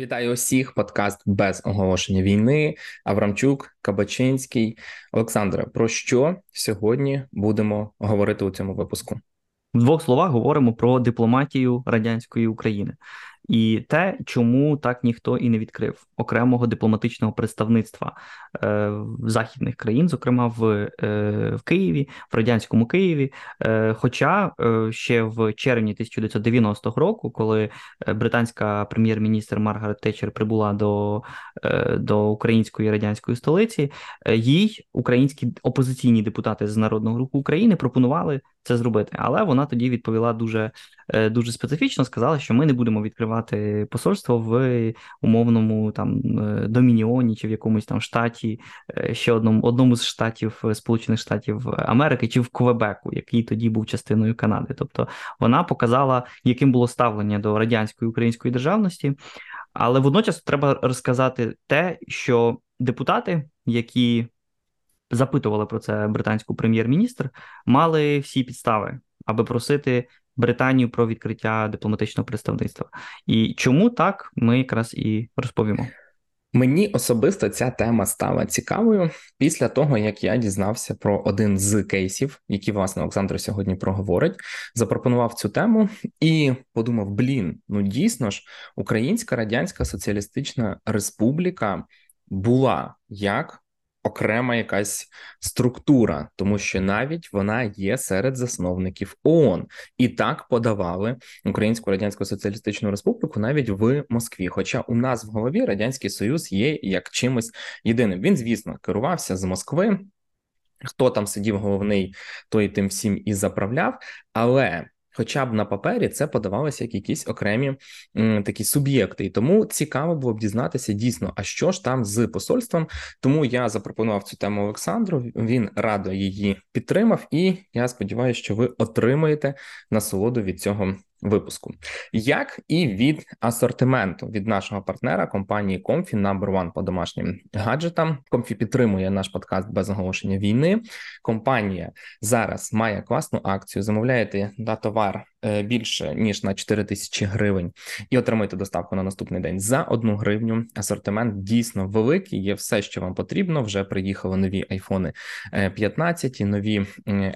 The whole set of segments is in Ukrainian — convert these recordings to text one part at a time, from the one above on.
Вітаю усіх. Подкаст без оголошення війни. Аврамчук, Кабачинський. Олександре, про що сьогодні будемо говорити у цьому випуску? В двох словах говоримо про дипломатію радянської України і те, чому так ніхто і не відкрив окремого дипломатичного представництва е, західних країн, зокрема в е, в Києві, в радянському Києві. Е, Хоча е, ще в червні 1990 року, коли е, британська прем'єр-міністр Маргарет Тетчер прибула до, е, до української радянської столиці, їй українські опозиційні депутати з народного руху України пропонували це зробити, але вона тоді відповіла дуже Е, дуже специфічно сказали, що ми не будемо відкривати посольство в умовному там е, Домініоні чи в якомусь там штаті, е, ще одному одному з штатів Сполучених Штатів Америки, чи в Квебеку, який тоді був частиною Канади. Тобто вона показала, яким було ставлення до радянської української державності. Але водночас треба розказати те, що депутати, які запитували про це британську прем'єр-міністр, мали всі підстави, аби просити Британію про відкриття дипломатичного представництва. І чому так, ми якраз і розповімо. Мені особисто ця тема стала цікавою після того, як я дізнався про один з кейсів, які власне Олександр сьогодні проговорить, запропонував цю тему і подумав: блін, ну дійсно ж, Українська Радянська Соціалістична Республіка була як окрема якась структура, тому що навіть вона є серед засновників ООН. і так подавали Українську радянську соціалістичну республіку навіть в Москві. Хоча у нас в голові радянський союз є як чимось єдиним. Він, звісно, керувався з Москви. Хто там сидів головний, той тим всім і заправляв, але Хоча б на папері це подавалося як якісь окремі м, такі суб'єкти, і тому цікаво було б дізнатися дійсно, а що ж там з посольством. Тому я запропонував цю тему Олександру. Він радо її підтримав, і я сподіваюся, що ви отримаєте насолоду від цього випуску, як і від асортименту від нашого партнера компанії Comfy Number One по домашнім гаджетам. Comfy підтримує наш подкаст без оголошення війни. Компанія зараз має класну акцію. Замовляєте на товар Е, більше ніж на 4 тисячі гривень, і отримуєте доставку на наступний день за одну гривню. Асортимент дійсно великий. Є все, що вам потрібно. Вже приїхали нові iPhone 15, нові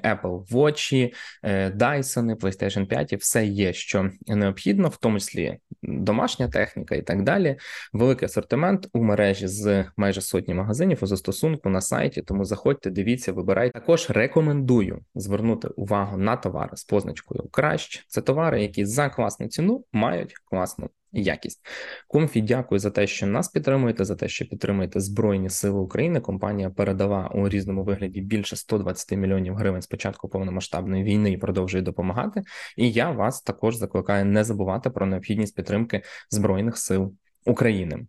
Apple Watch, е, Dyson, PlayStation 5, Все є, що необхідно, в тому числі домашня техніка і так далі. Великий асортимент у мережі з майже сотні магазинів у застосунку на сайті. Тому заходьте, дивіться, вибирайте. Також рекомендую звернути увагу на товари з позначкою краще. Це товари, які за класну ціну мають класну якість. Комфі, дякую за те, що нас підтримуєте, за те, що підтримуєте Збройні Сили України. Компанія передала у різному вигляді більше 120 мільйонів гривень з початку повномасштабної війни і продовжує допомагати. І я вас також закликаю не забувати про необхідність підтримки Збройних сил України.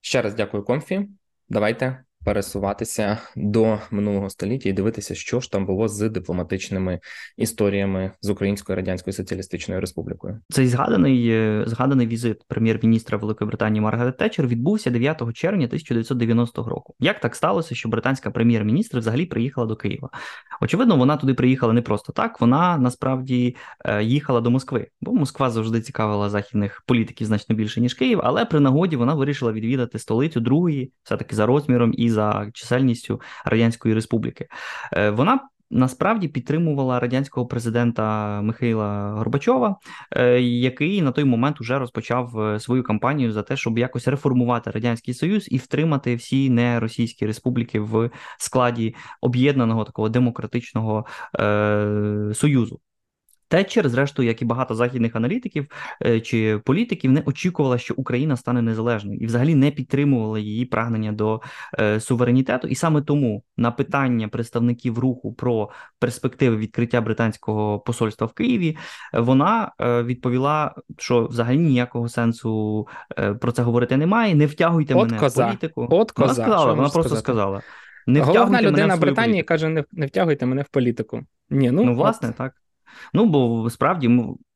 Ще раз дякую, Комфі. Давайте пересуватися до минулого століття і дивитися, що ж там було з дипломатичними історіями з Українською радянською соціалістичною республікою. Цей згаданий е, згаданий візит прем'єр-міністра Великої Британії Маргарет Тетчер відбувся 9 червня 1990 року. Як так сталося, що британська прем'єр-міністр взагалі приїхала до Києва? Очевидно, вона туди приїхала не просто так. Вона насправді е, їхала до Москви, бо Москва завжди цікавила західних політиків значно більше ніж Київ. Але при нагоді вона вирішила відвідати столицю другої, все таки за розміром і за чисельністю Радянської Республіки. Е, вона Насправді підтримувала радянського президента Михайла Горбачова, е, який на той момент уже розпочав е, свою кампанію за те, щоб якось реформувати радянський союз і втримати всі неросійські республіки в складі об'єднаного такого демократичного союзу. Тетчер, зрештою, як і багато західних аналітиків е, чи політиків, не очікувала, що Україна стане незалежною і взагалі не підтримувала її прагнення до е, суверенітету. І саме тому на питання представників руху про перспективи відкриття британського посольства в Києві вона е, відповіла, що взагалі ніякого сенсу про це говорити немає. Не втягуйте От мене коза. в політику. От коза. Вона сказала, вона просто сказати? сказала. Не Головна людина мене в Британії політику. каже: не, не втягуйте мене в політику. Ні, ну, Ну, власне, от. так. Ну, бо справді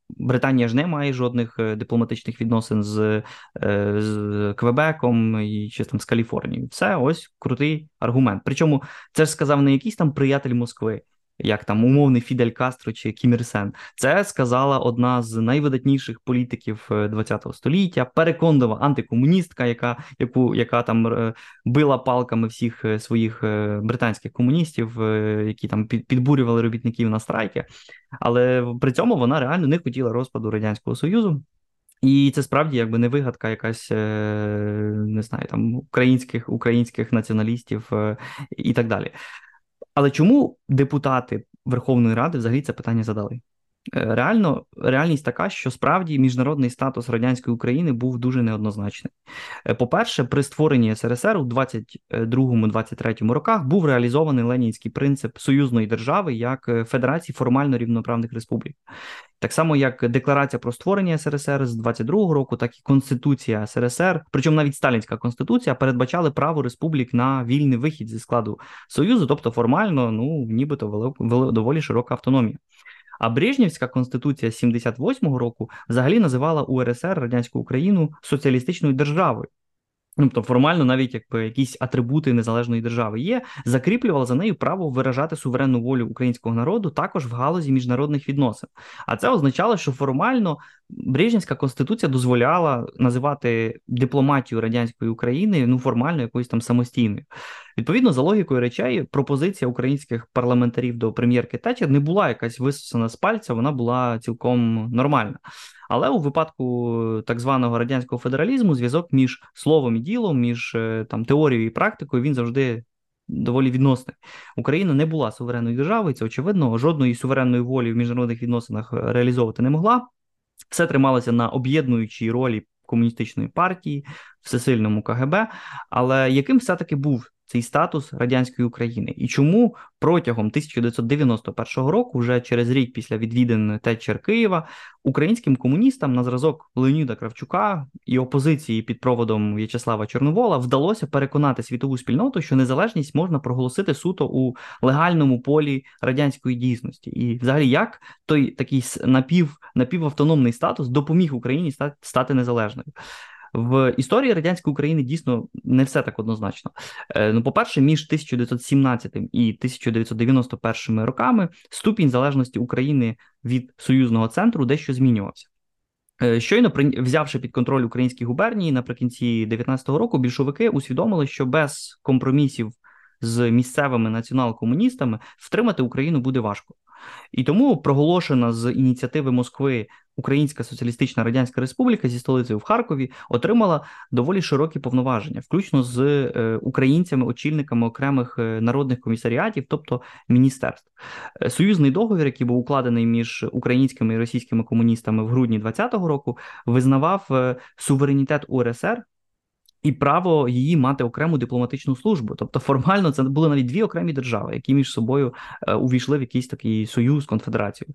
Британія ж не має жодних е, дипломатичних відносин з е, з Квебеком і чи там з Каліфорнією. Це ось крутий аргумент. Причому це ж сказав не якийсь там приятель Москви. Як там умовний Фідель Кастро чи Кім Ір Сен. Це сказала одна з найвидатніших політиків ХХ століття, переконлива антикомуністка, яка яку, яка там била палками всіх своїх британських комуністів, які там підбурювали робітників на страйки. Але при цьому вона реально не хотіла розпаду радянського союзу. І це справді якби не вигадка якась е, не знаю, там українських українських націоналістів е, і так далі. Але чому депутати Верховної Ради взагалі це питання задали? Е, реально, реальність така, що справді міжнародний статус радянської України був дуже неоднозначний. По-перше, при створенні СРСР у 22-23 роках був реалізований ленінський принцип союзної держави як Федерації формально рівноправних республік. Так само, як декларація про створення СРСР з 22-го року, так і Конституція СРСР, причому навіть Сталінська конституція передбачали право республік на вільний вихід зі складу Союзу, тобто формально, ну нібито доволі широка автономія. А Брежнівська конституція 78-го року взагалі називала УРСР радянську Україну соціалістичною державою. Тобто формально навіть якби якісь атрибути незалежної держави є, закріплювала за нею право виражати суверенну волю українського народу також в галузі міжнародних відносин. А це означало, що формально Брежнівська конституція дозволяла називати дипломатію радянської України ну формально якоюсь там самостійною. Відповідно, за логікою речей, пропозиція українських парламентарів до прем'єрки Тетчер не була якась висосана з пальця, вона була цілком нормальна. Але у випадку так званого радянського федералізму зв'язок між словом і ділом, між е, там теорією і практикою він завжди. Доволі відносний. Україна не була суверенною державою, це очевидно, жодної суверенної волі в міжнародних відносинах е, реалізовувати не могла. Все трималося на об'єднуючій ролі комуністичної партії, всесильному КГБ. Але яким все-таки був цей статус радянської України, і чому протягом 1991 року, вже через рік після відвідин Тетчер Києва, українським комуністам на зразок Леоніда Кравчука і опозиції під проводом В'ячеслава Чорновола вдалося переконати світову спільноту, що незалежність можна проголосити суто у легальному полі радянської дійсності, і взагалі як той такий напів напівавтономний статус допоміг Україні стати незалежною. В історії радянської України дійсно не все так однозначно. Е, ну, по-перше, між 1917 і 1991 роками ступінь залежності України від союзного центру дещо змінювався. Е, щойно взявши під контроль українські губернії наприкінці 19-го року, більшовики усвідомили, що без компромісів з місцевими націонал-комуністами втримати Україну буде важко. І тому проголошена з ініціативи Москви Українська Соціалістична Радянська Республіка зі столицею в Харкові отримала доволі широкі повноваження, включно з е, українцями, очільниками окремих е, народних комісаріатів, тобто міністерств. Е, союзний договір, який був укладений між українськими і російськими комуністами в грудні 2020 року, визнавав суверенітет УРСР і право її мати окрему дипломатичну службу. Тобто, формально це були навіть дві окремі держави, які між собою е, увійшли в якийсь такий союз, конфедерацію.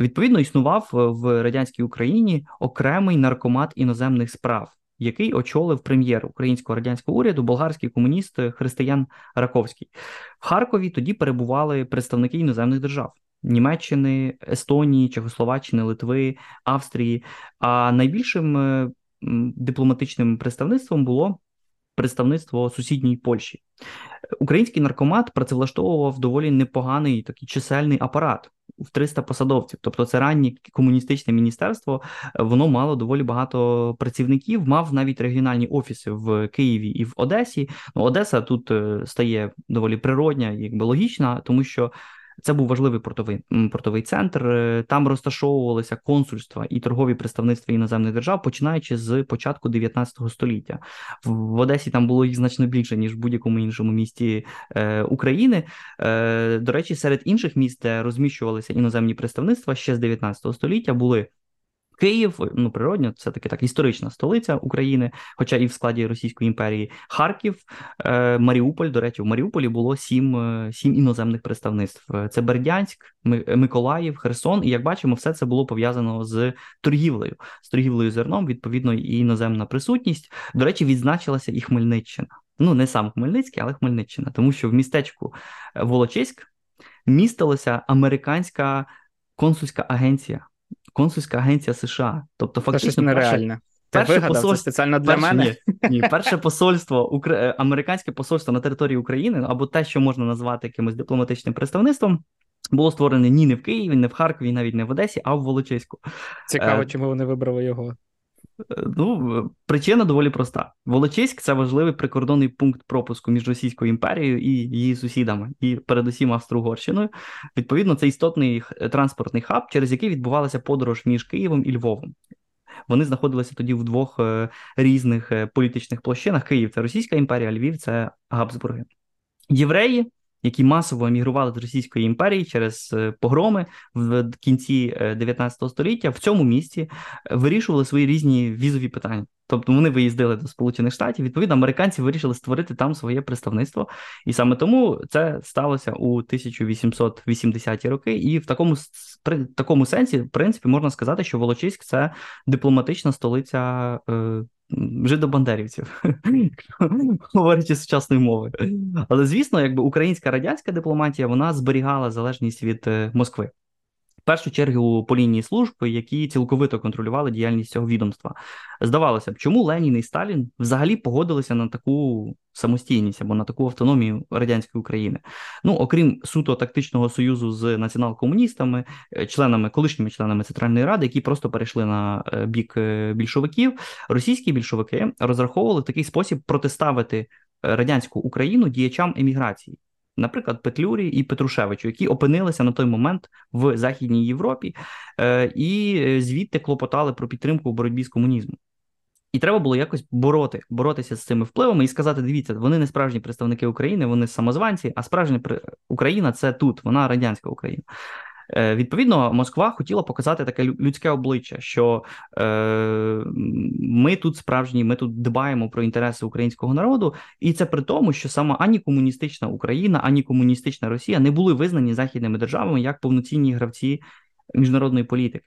Відповідно, існував е, в радянській Україні окремий наркомат іноземних справ. Який очолив прем'єр українського радянського уряду, болгарський комуніст Християн Раковський в Харкові. Тоді перебували представники іноземних держав Німеччини, Естонії, Чехословаччини, Литви, Австрії. А найбільшим е, дипломатичним представництвом було представництво сусідньої Польщі. Український наркомат працевлаштовував доволі непоганий такий чисельний апарат в 300 посадовців. Тобто, це раннє комуністичне міністерство, воно мало доволі багато працівників, мав навіть регіональні офіси в Києві і в Одесі. Ну, Одеса тут е, стає доволі природня, якби логічна, тому що. Це був важливий портовий портовий центр. Е, там розташовувалися консульства і торгові представництва іноземних держав, починаючи з початку 19 століття. В Одесі там було їх значно більше ніж в будь-якому іншому місті е, України. Е, До речі, серед інших міст, де розміщувалися іноземні представництва ще з 19 століття, були Київ, ну природньо, це таки так історична столиця України, хоча і в складі Російської імперії, Харків, е, Маріуполь. До речі, в Маріуполі було сім е, сім іноземних представництв: це Бердянськ, Миколаїв, Херсон. І як бачимо, все це було пов'язано з торгівлею, з торгівлею зерном, відповідно, і іноземна присутність. До речі, відзначилася і Хмельниччина. Ну не сам Хмельницький, але Хмельниччина, тому що в містечку Волочиськ містилася американська консульська агенція консульська агенція США. Тобто, фактично, це нереальне. Перше вигадав, посольство, це спеціально для перше, мене. Ні, ні, перше посольство, Укра... американське посольство на території України або те, що можна назвати якимось дипломатичним представництвом, було створене ні не в Києві, не в Харкові, навіть не в Одесі, а в Волочиську. Цікаво, е, чому вони вибрали його. Ну, причина доволі проста. Волочиськ це важливий прикордонний пункт пропуску між Російською імперією і її сусідами, і передусім Австро-Угорщиною. Відповідно, це істотний транспортний хаб, через який відбувалася подорож між Києвом і Львовом. Вони знаходилися тоді в двох е, різних е, політичних площинах. Київ це Російська імперія, Львів це Габсбурги. Євреї які масово емігрували з Російської імперії через е, погроми в кінці 19 е, століття, в цьому місті е, вирішували свої різні візові питання. Тобто вони виїздили до Сполучених Штатів. Відповідно, американці вирішили створити там своє представництво, і саме тому це сталося у 1880-ті роки. І в такому при такому сенсі, в принципі, можна сказати, що Волочиськ це дипломатична столиця жидобандерівців, говорячи сучасною мовою. Але звісно, якби українська радянська дипломатія вона зберігала залежність від е, Першу чергу по лінії служб, які цілковито контролювали діяльність цього відомства. Здавалося б, чому Ленін і Сталін взагалі погодилися на таку самостійність або на таку автономію радянської України? Ну, окрім суто тактичного союзу з націонал-комуністами, е, членами колишніми членами Центральної ради, які просто перейшли на е, бік е, більшовиків, російські більшовики розраховували такий спосіб протиставити радянську Україну діячам еміграції наприклад, Петлюрі і Петрушевичу, які опинилися на той момент в Західній Європі е, і е, звідти клопотали про підтримку у боротьбі з комунізмом. І треба було якось бороти, боротися з цими впливами і сказати: дивіться, вони не справжні представники України, вони самозванці, а справжня Україна це тут, вона радянська Україна. Е, відповідно, Москва хотіла показати таке людське обличчя, що е, ми тут справжні, ми тут дбаємо про інтереси українського народу, і це при тому, що сама ані комуністична Україна, ані комуністична Росія не були визнані західними державами як повноцінні гравці міжнародної політики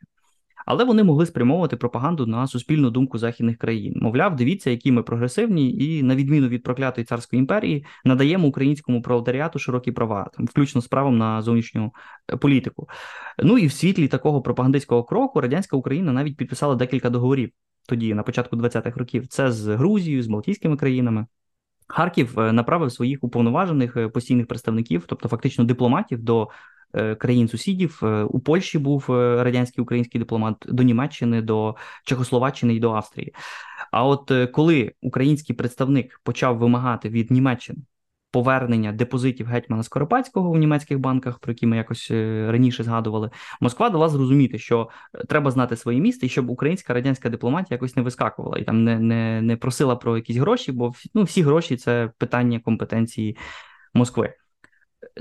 але вони могли спрямовувати пропаганду на суспільну думку західних країн. Мовляв, дивіться, які ми прогресивні, і на відміну від проклятої царської імперії, надаємо українському пролетаріату широкі права, там, включно з правом на зовнішню е, політику. Ну і в світлі такого пропагандистського кроку радянська Україна навіть підписала декілька договорів тоді, на початку 20-х років. Це з Грузією, з Балтійськими країнами. Харків е, направив своїх уповноважених е, постійних представників, тобто фактично дипломатів, до країн-сусідів. Е, у Польщі був е, радянський український дипломат до Німеччини, до Чехословаччини і до Австрії. А от коли український представник почав вимагати від Німеччини повернення депозитів гетьмана Скоропадського у німецьких банках, про які ми якось раніше згадували, Москва дала зрозуміти, що треба знати своє місце, і щоб українська радянська дипломатія якось не вискакувала і там не не, не просила про якісь гроші, бо ну, всі гроші це питання компетенції Москви.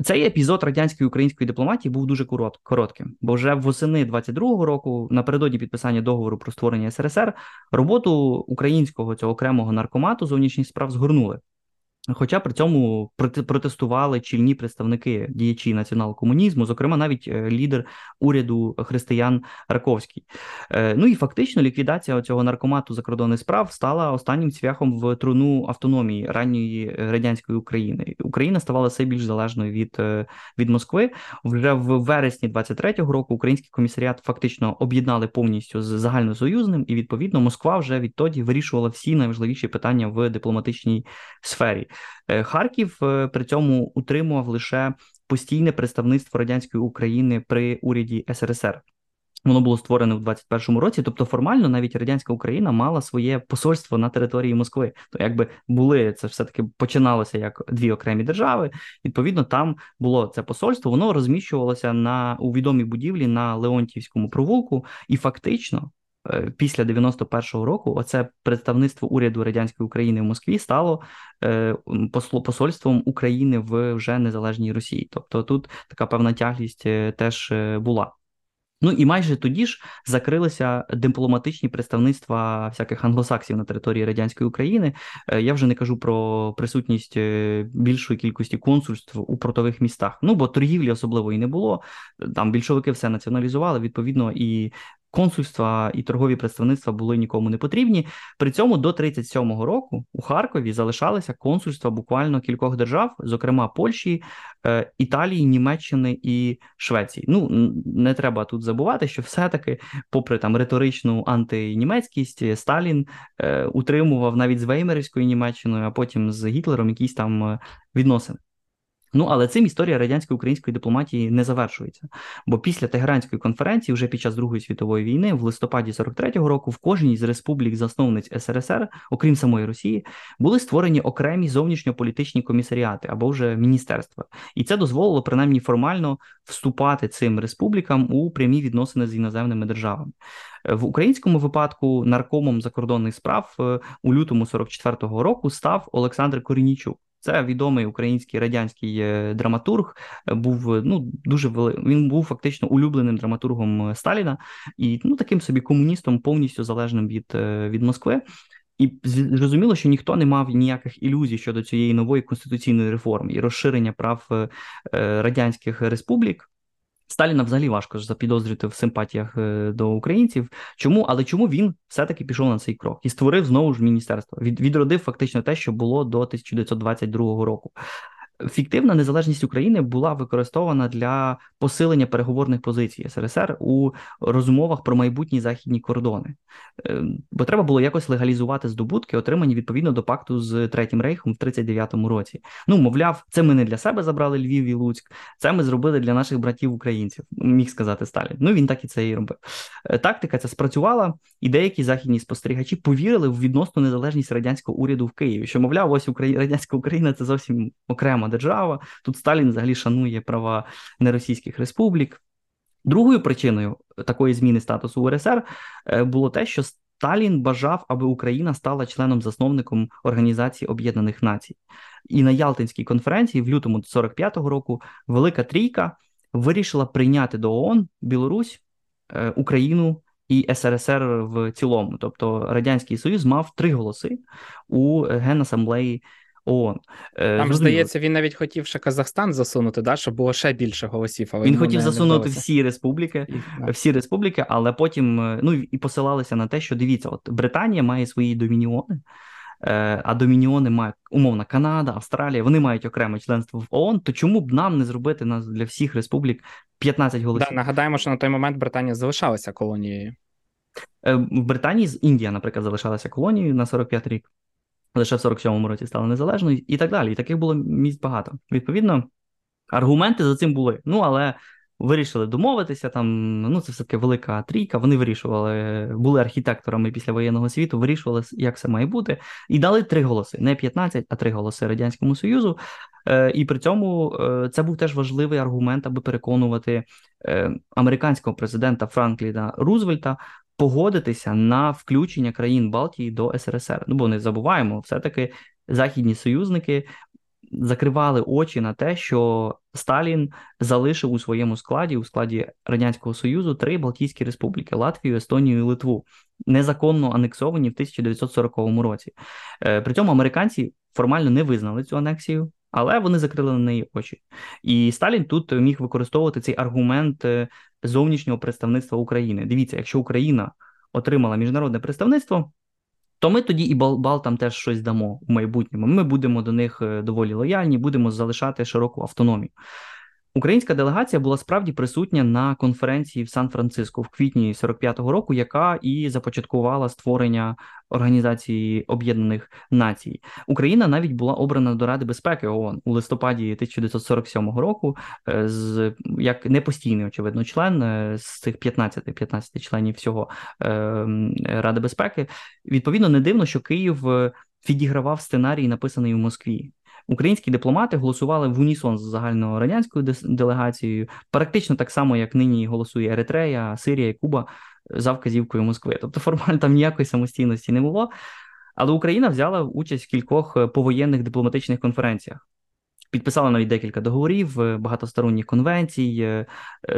Цей епізод радянської української дипломатії був дуже коротким, бо вже восени 22-го року, напередодні підписання договору про створення СРСР, роботу українського цього окремого наркомату зовнішніх справ згорнули. Хоча при цьому протестували чільні представники діячі націонал-комунізму, зокрема навіть е, лідер уряду християн Раковський. Е, ну і фактично ліквідація цього наркомату закордонних справ стала останнім цвяхом в труну автономії ранньої е, радянської України. Україна ставала все більш залежною від від Москви. Вже в вересні 23-го року український комісаріат фактично об'єднали повністю з загальносоюзним, і відповідно Москва вже відтоді вирішувала всі найважливіші питання в дипломатичній сфері. Е, Харків е, при цьому утримував лише постійне представництво радянської України при уряді СРСР. Воно було створене в 21-му році, тобто формально навіть радянська Україна мала своє посольство на території Москви. То якби були це все таки починалося як дві окремі держави. Відповідно, там було це посольство. Воно розміщувалося на у відомій будівлі на Леонтівському провулку, і фактично після 91-го року оце представництво уряду радянської України в Москві стало е, посольством України в вже незалежній Росії. Тобто тут така певна тяглість е, теж була. Ну і майже тоді ж закрилися дипломатичні представництва всяких англосаксів на території радянської України. Я вже не кажу про присутність більшої кількості консульств у портових містах. Ну бо торгівлі особливо і не було. Там більшовики все націоналізували. Відповідно, і консульства і торгові представництва були нікому не потрібні. При цьому до 37-го року у Харкові залишалися консульства буквально кількох держав, зокрема Польщі, е, Італії, Німеччини і Швеції. Ну не треба тут забувати, що все-таки, попри там риторичну антинімецькість, Сталін е, утримував навіть з Веймерівською Німеччиною, а потім з Гітлером якісь там е, відносини. Ну, але цим історія радянсько-української дипломатії не завершується. Бо після Тегеранської конференції, вже під час Другої світової війни, в листопаді 43-го року, в кожній з республік-засновниць СРСР, окрім самої Росії, були створені окремі зовнішньополітичні комісаріати або вже міністерства. І це дозволило принаймні формально вступати цим республікам у прямі відносини з іноземними державами. В українському випадку наркомом закордонних справ е, у лютому 44-го року став Олександр Корінічук. Це відомий український радянський е, драматург. Е, був е, ну дуже вели... Він був фактично улюбленим драматургом Сталіна і ну таким собі комуністом, повністю залежним від, від Москви. І зрозуміло, що ніхто не мав ніяких ілюзій щодо цієї нової конституційної реформи і розширення прав радянських республік. Сталіна взагалі важко ж запідозрити в симпатіях е, до українців. Чому? Але чому він все-таки пішов на цей крок і створив знову ж міністерство? Від, відродив фактично те, що було до 1922 року. Фіктивна незалежність України була використована для посилення переговорних позицій СРСР у розмовах про майбутні західні кордони, е, бо треба було якось легалізувати здобутки, отримані відповідно до пакту з Третім рейхом в 39-му році. Ну, мовляв, це ми не для себе забрали Львів і Луцьк, це ми зробили для наших братів українців. Міг сказати Сталін. Ну він так і це і робив. Е, тактика ця спрацювала, і деякі західні спостерігачі повірили в відносну незалежність радянського уряду в Києві, що мовляв, ось Україна радянська Україна це зовсім окрема окрема держава. Тут Сталін взагалі шанує права неросійських республік. Другою причиною такої зміни статусу УРСР е, було те, що Сталін бажав, аби Україна стала членом-засновником Організації Об'єднаних Націй. І на Ялтинській конференції в лютому 45-го року Велика Трійка вирішила прийняти до ООН Білорусь, е, Україну і СРСР в цілому. Тобто Радянський Союз мав три голоси у Генасамблеї ООН. Е, Там, здається, він навіть хотів ще Казахстан засунути, да, щоб було ще більше голосів. Але він хотів засунути всі республіки, і, всі республіки, але потім е, ну і посилалися на те, що дивіться, от Британія має свої домініони. Е, а домініони мають умовно Канада, Австралія, вони мають окреме членство в ООН, то чому б нам не зробити нас для всіх республік 15 голосів? Да, Нагадаємо, що на той момент Британія залишалася колонією. В Британії з Індія, наприклад, залишалася колонією на 45 рік лише в 47-му році стала незалежною і так далі. І таких було місць багато. Відповідно, аргументи за цим були. Ну, але вирішили домовитися. Там ну це все таки велика трійка. Вони вирішували, були архітекторами після воєнного світу, вирішували, як це має бути, і дали три голоси: не 15, а три голоси радянському союзу. Е, і при цьому е, це був теж важливий аргумент, аби переконувати е, американського президента Франкліна Рузвельта погодитися на включення країн Балтії до СРСР. Ну бо не забуваємо, все-таки західні союзники закривали очі на те, що Сталін залишив у своєму складі, у складі Радянського Союзу, три Балтійські республіки Латвію, Естонію і Литву, незаконно анексовані в 1940 році. Е, при цьому американці формально не визнали цю анексію. Але вони закрили на неї очі, і Сталін тут міг використовувати цей аргумент е, зовнішнього представництва України. Дивіться, якщо Україна отримала міжнародне представництво, то ми тоді і Балтам теж щось дамо в майбутньому. Ми будемо до них е, доволі лояльні, будемо залишати широку автономію. Українська делегація була справді присутня на конференції в Сан-Франциско в квітні 45-го року, яка і започаткувала створення Організації Об'єднаних Націй. Україна навіть була обрана до Ради безпеки ООН у листопаді 1947 року, е, з як непостійний, очевидно, член е, з цих 15 15 членів всього е, Ради безпеки. Відповідно, не дивно, що Київ відігравав сценарій, написаний у Москві. Українські дипломати голосували в унісон з загальнорадянською делегацією, практично так само, як нині голосує Еритрея, Сирія і Куба за вказівкою Москви. Тобто формально там ніякої самостійності не було. Але Україна взяла участь в кількох е, повоєнних дипломатичних конференціях. Підписала навіть декілька договорів, е, багатосторонніх конвенцій. Е,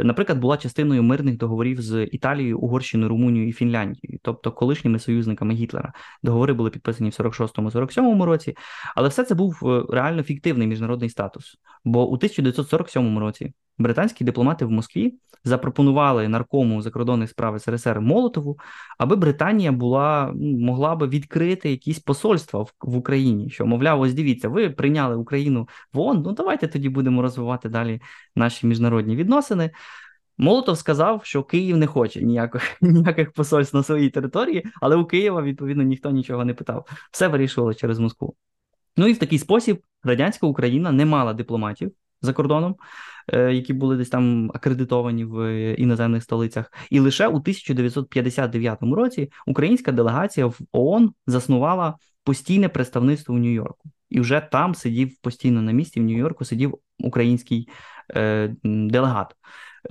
наприклад, була частиною мирних договорів з Італією, Угорщиною, Румунією і Фінляндією, тобто колишніми союзниками Гітлера. Договори були підписані в 46-47 році, але все це був реально фіктивний міжнародний статус. Бо у 1947 році британські дипломати в Москві запропонували наркому закордонних справ СРСР Молотову, аби Британія була могла би відкрити якісь посольства в, в Україні, що мовляв, ось дивіться, ви прийняли Україну в ООН, ну давайте тоді будемо розвивати далі наші міжнародні відносини. Молотов сказав, що Київ не хоче ніяких ніяких посольств на своїй території, але у Києва відповідно ніхто нічого не питав. Все вирішувало через Москву. Ну і в такий спосіб радянська Україна не мала дипломатів за кордоном, е, які були десь там акредитовані в іноземних столицях. І лише у 1959 році українська делегація в ООН заснувала постійне представництво у Нью-Йорку. І вже там сидів постійно на місці в Нью-Йорку, сидів український е, делегат.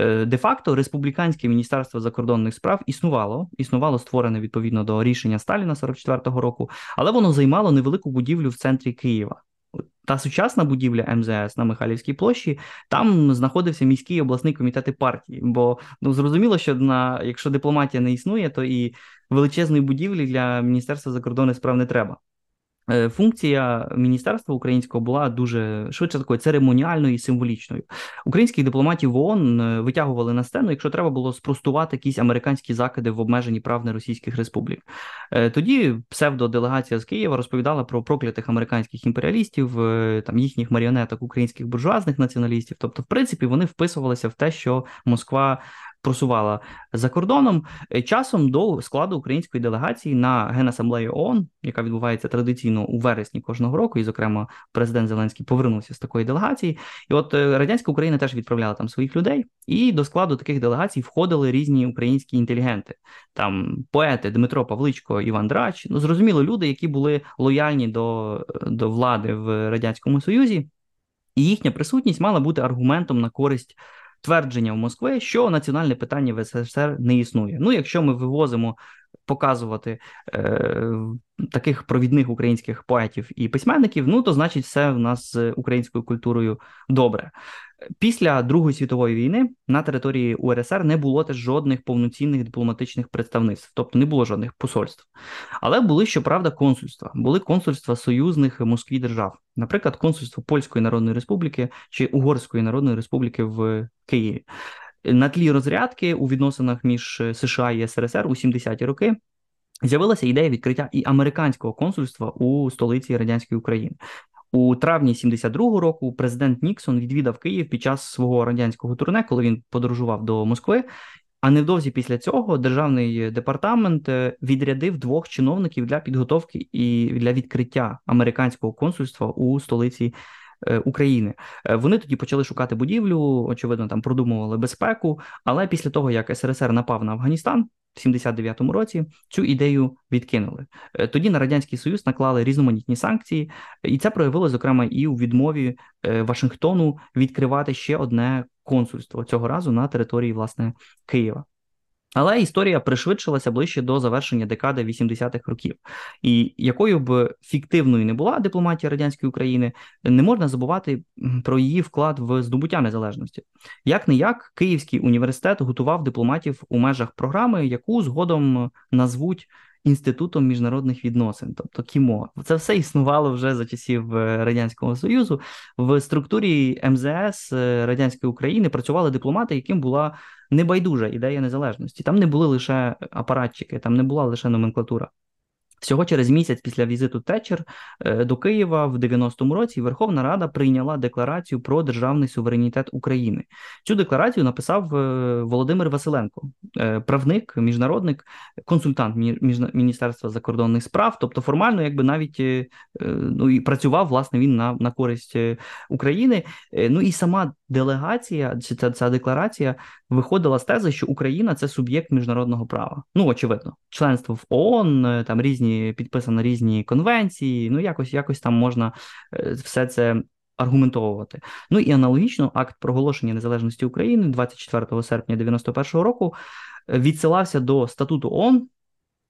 Е, де-факто республіканське міністерство закордонних справ існувало, існувало створене відповідно до рішення Сталіна 44-го року, але воно займало невелику будівлю в центрі Києва. Та сучасна будівля МЗС на Михайлівській площі там знаходився міський обласний комітет партії. Бо ну зрозуміло, що на якщо дипломатія не існує, то і величезної будівлі для міністерства закордонних справ не треба. Е, функція міністерства українського була дуже швидше такою церемоніальною і символічною. Українських дипломатів в ООН е, витягували на сцену, якщо треба було спростувати якісь американські закиди в обмеженні прав неросійських республік. Е, тоді псевдоделегація з Києва розповідала про проклятих американських імперіалістів, там їхніх маріонеток, українських буржуазних націоналістів. Тобто, в принципі, вони вписувалися в те, що Москва просувала за кордоном. Е, часом до складу української делегації на Генасамблею ООН, яка відбувається традиційно у вересні кожного року, і, зокрема, президент Зеленський повернувся з такої делегації. І от е, радянська Україна теж відправляла там своїх людей, і до складу таких делегацій входили різні українські інтелігенти, там поети Дмитро Павличко, Іван Драч. Ну зрозуміло, люди, які були лояльні до, до влади в радянському союзі. І їхня присутність мала бути аргументом на користь твердження в Москві, що національне питання в СССР не існує. Ну, якщо ми вивозимо показувати е, таких провідних українських поетів і письменників, ну то значить, все в нас з українською культурою добре. Після Другої світової війни на території УРСР не було теж жодних повноцінних дипломатичних представництв, тобто не було жодних посольств. Але були, щоправда, консульства. Були консульства союзних Москві держав, наприклад, консульство Польської Народної Республіки чи Угорської Народної Республіки в Києві. На тлі розрядки у відносинах між США і СРСР у 70-ті роки. З'явилася ідея відкриття і американського консульства у столиці радянської України. У травні 72-го року президент Ніксон відвідав Київ під час свого радянського турне, коли він подорожував до Москви. А невдовзі після цього державний департамент е, відрядив двох чиновників для підготовки і для відкриття американського консульства у столиці е, України. Е, вони тоді почали шукати будівлю, очевидно, там продумували безпеку. Але після того як СРСР напав на Афганістан, 79-му році цю ідею відкинули. Е, тоді на радянський союз наклали різноманітні санкції, і це проявило зокрема і у відмові е, Вашингтону відкривати ще одне консульство цього разу на території власне Києва. Але історія пришвидшилася ближче до завершення декади 80-х років. І якою б фіктивною не була дипломатія радянської України, не можна забувати про її вклад в здобуття незалежності. Як не як Київський університет готував дипломатів у межах програми, яку згодом назвуть інститутом міжнародних відносин, тобто КІМО. Це все існувало вже за часів е, радянського союзу. В структурі МЗС е, радянської України працювали дипломати, яким була небайдужа ідея незалежності. Там не були лише апаратчики, там не була лише номенклатура. Всього через місяць після візиту Тетчер е, до Києва в 90-му році Верховна Рада прийняла декларацію про державний суверенітет України. Цю декларацію написав е, Володимир Василенко, е, правник, міжнародник, консультант Міністерства закордонних справ. Тобто, формально, якби навіть ну і працював власне він на на користь України. Ну і сама делегація, ця, ця декларація виходила з тези, що Україна це суб'єкт міжнародного права. Ну очевидно, членство в ООН, там різні підписано різні конвенції. Ну якось якось там можна е, все це. Аргументовувати. Ну і аналогічно акт проголошення незалежності України 24 серпня 91 року е, відсилався до статуту ООН,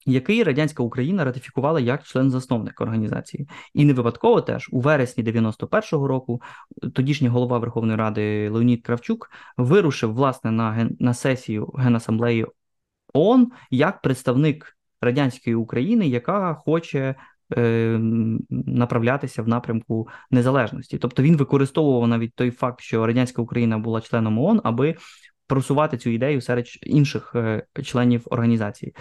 який радянська Україна ратифікувала як член-засновник організації, і не випадково теж у вересні 91-го року тодішній голова Верховної Ради Леонід Кравчук вирушив власне на ген... на сесію Генасамблеї ООН як представник радянської України, яка хоче. Е, направлятися в напрямку незалежності, тобто він використовував навіть той факт, що радянська Україна була членом ООН, аби просувати цю ідею серед інших е, членів організації.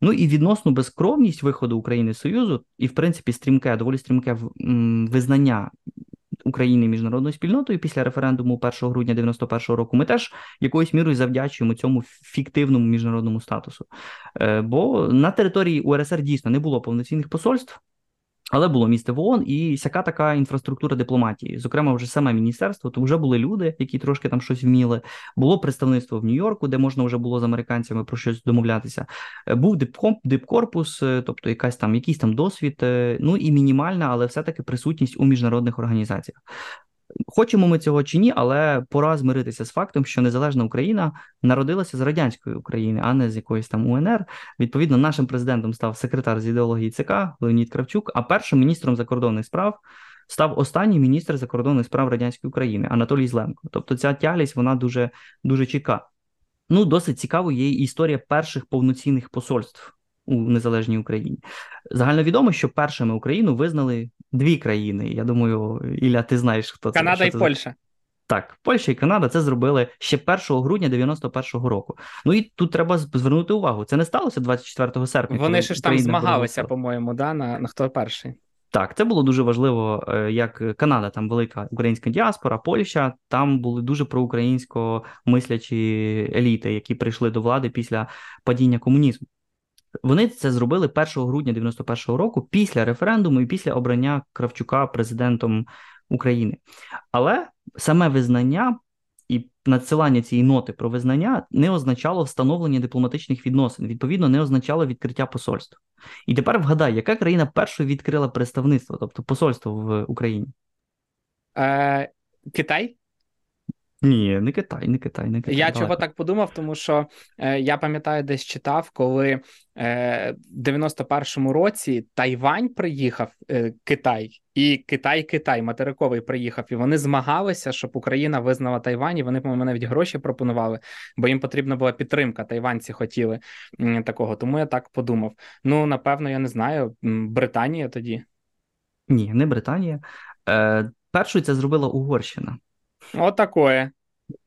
Ну і відносну безкровність виходу України з Союзу, і, в принципі, стрімке, доволі стрімке визнання України міжнародною спільнотою після референдуму 1 грудня 91-го року. Ми теж якоюсь мірою завдячуємо цьому фіктивному міжнародному статусу. Е, бо на території УРСР дійсно не було повноцінних посольств. Але було місце в ООН і всяка така інфраструктура дипломатії. Зокрема, вже саме міністерство, то вже були люди, які трошки там щось вміли. Було представництво в Нью-Йорку, де можна вже було з американцями про щось домовлятися. Е, був дипкорпус, е, тобто якась там якийсь там досвід, е, ну і мінімальна, але все-таки присутність у міжнародних організаціях. Хочемо ми цього чи ні, але пора змиритися з фактом, що незалежна Україна народилася з радянської України, а не з якоїсь там УНР. Відповідно, нашим президентом став секретар з ідеології ЦК Леонід Кравчук, а першим міністром закордонних справ став останній міністр закордонних справ радянської України Анатолій Зленко. Тобто, ця тяглість вона дуже дуже чіка. Ну, досить цікавою є історія перших повноцінних посольств у незалежній Україні. Загальновідомо, що першими Україну визнали дві країни. Я думаю, Ілля, ти знаєш, хто це Канада і це... Польща. Так, Польща і Канада це зробили ще 1 грудня 91-го року. Ну і тут треба звернути увагу. Це не сталося 24 серпня. Вони ж там змагалися, по-моєму, да, на, на хто перший. Так, це було дуже важливо, е, як Канада, там велика українська діаспора, Польща. Там були дуже проукраїнсько мислячі еліти, які прийшли до влади після падіння комунізму. Вони це зробили 1 грудня 91-го року після референдуму і після обрання Кравчука президентом України. Але саме визнання і надсилання цієї ноти про визнання не означало встановлення дипломатичних відносин, відповідно, не означало відкриття посольства. І тепер вгадай, яка країна першою відкрила представництво, тобто посольство в Україні? Е, Китай? Ні, не Китай, не Китай, не Китай. Я Давай. чого так подумав, тому що е, я пам'ятаю, десь читав, коли е, в 91-му році Тайвань приїхав е, Китай, і Китай, Китай, материковий приїхав, і вони змагалися, щоб Україна визнала Тайвань. і Вони по навіть гроші пропонували, бо їм потрібна була підтримка. Тайванці хотіли такого. Тому я так подумав. Ну напевно, я не знаю. Британія тоді. Ні, не Британія. Е, Першою це зробила Угорщина. Отакое.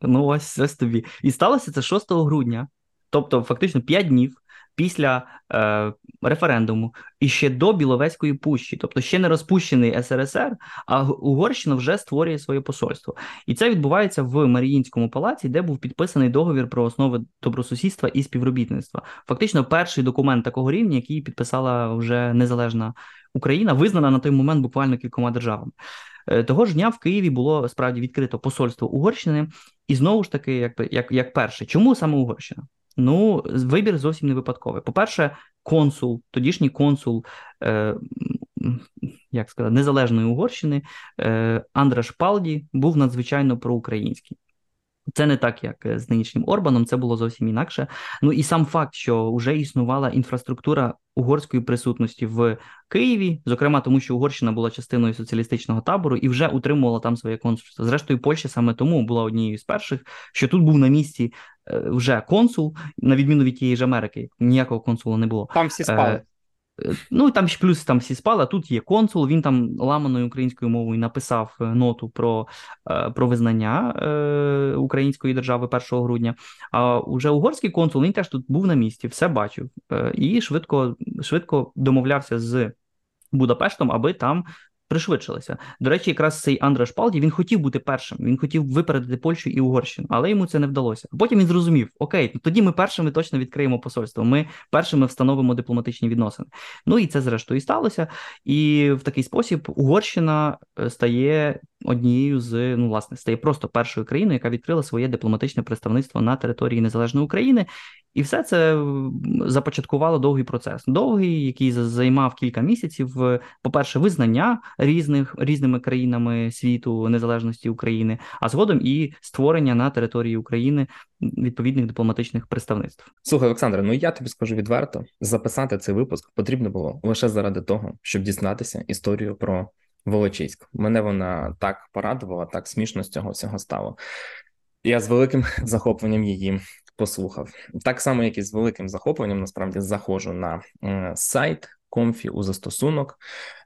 Ну, ось ось тобі. І сталося це 6 грудня, тобто фактично 5 днів після е, референдуму і ще до Біловезької пущі, тобто ще не розпущений СРСР, а Угорщина вже створює своє посольство. І це відбувається в Маріїнському палаці, де був підписаний договір про основи добросусідства і співробітництва. Фактично, перший документ такого рівня, який підписала вже незалежна Україна, визнана на той момент буквально кількома державами. Е, того ж дня в Києві було справді відкрито посольство Угорщини, і знову ж таки, як як, як перше, чому саме Угорщина? Ну, вибір зовсім не випадковий. По-перше, консул, тодішній консул, е, як сказати, незалежної Угорщини е, Андраш Палді був надзвичайно проукраїнський. Це не так, як е, з нинішнім Орбаном, це було зовсім інакше. Ну і сам факт, що вже існувала інфраструктура угорської присутності в Києві, зокрема тому, що Угорщина була частиною соціалістичного табору і вже утримувала там своє консульство. Зрештою, Польща саме тому була однією з перших, що тут був на місці е, вже консул, на відміну від тієї ж Америки. Ніякого консула не було. Там всі спали. Ну там ще плюс там всі спали, а тут є консул. Він там ламаною українською мовою написав е, ноту про е, про визнання е, української держави 1 грудня. А вже угорський консул він теж тут був на місці, все бачив і швидко, швидко домовлявся з Будапештом, аби там пришвидшилися. До речі, якраз цей Андреш Палді він хотів бути першим. Він хотів випередити Польщу і Угорщину, але йому це не вдалося. Потім він зрозумів: Окей, ну тоді ми першими точно відкриємо посольство. Ми першими встановимо дипломатичні відносини. Ну і це зрештою і сталося. І в такий спосіб Угорщина е, стає однією з ну власне стає просто першою країною, яка відкрила своє дипломатичне представництво на території незалежної України. І все це започаткувало довгий процес. Довгий, який займав кілька місяців. По-перше, визнання різних різними країнами світу незалежності України, а згодом і створення на території України відповідних дипломатичних представництв. Слухай, Олександре, ну я тобі скажу відверто, записати цей випуск потрібно було лише заради того, щоб дізнатися історію про Волочиськ. Мене вона так порадувала, так смішно з цього всього стало. Я з великим захопленням її послухав. Так само, як і з великим захопленням, насправді заходжу на сайт комфі у застосунок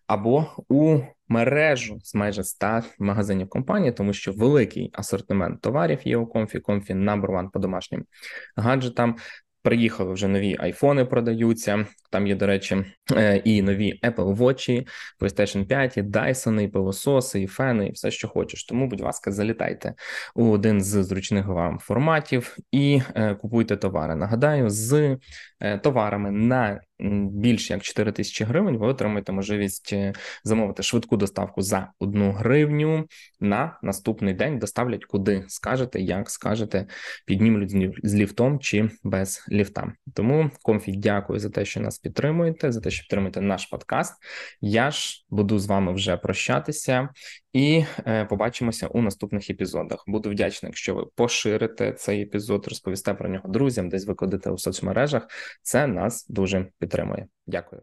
або у мережу з майже 100 магазинів компанії, тому що великий асортимент товарів є у комфі, комфі number one по домашнім гаджетам. Приїхали вже нові айфони, продаються. Там є, до речі, е, і нові Apple Watch, PlayStation 5, і Dyson, і пилососи, і фени, і все, що хочеш. Тому, будь ласка, залітайте у один з зручних вам форматів і е, купуйте товари. Нагадаю, з е, товарами на більш як 4 тисячі гривень, ви отримаєте можливість е, замовити швидку доставку за одну гривню на наступний день. Доставлять куди скажете, як скажете, піднімуть з ліфтом чи без ліфта. Тому комфі, дякую за те, що нас підтримуєте, за те, що підтримуєте наш подкаст. Я ж буду з вами вже прощатися і е, побачимося у наступних епізодах. Буду вдячний, якщо ви поширите цей епізод, розповісте про нього друзям, десь викладете у соцмережах. Це нас дуже підтримує. Дякую.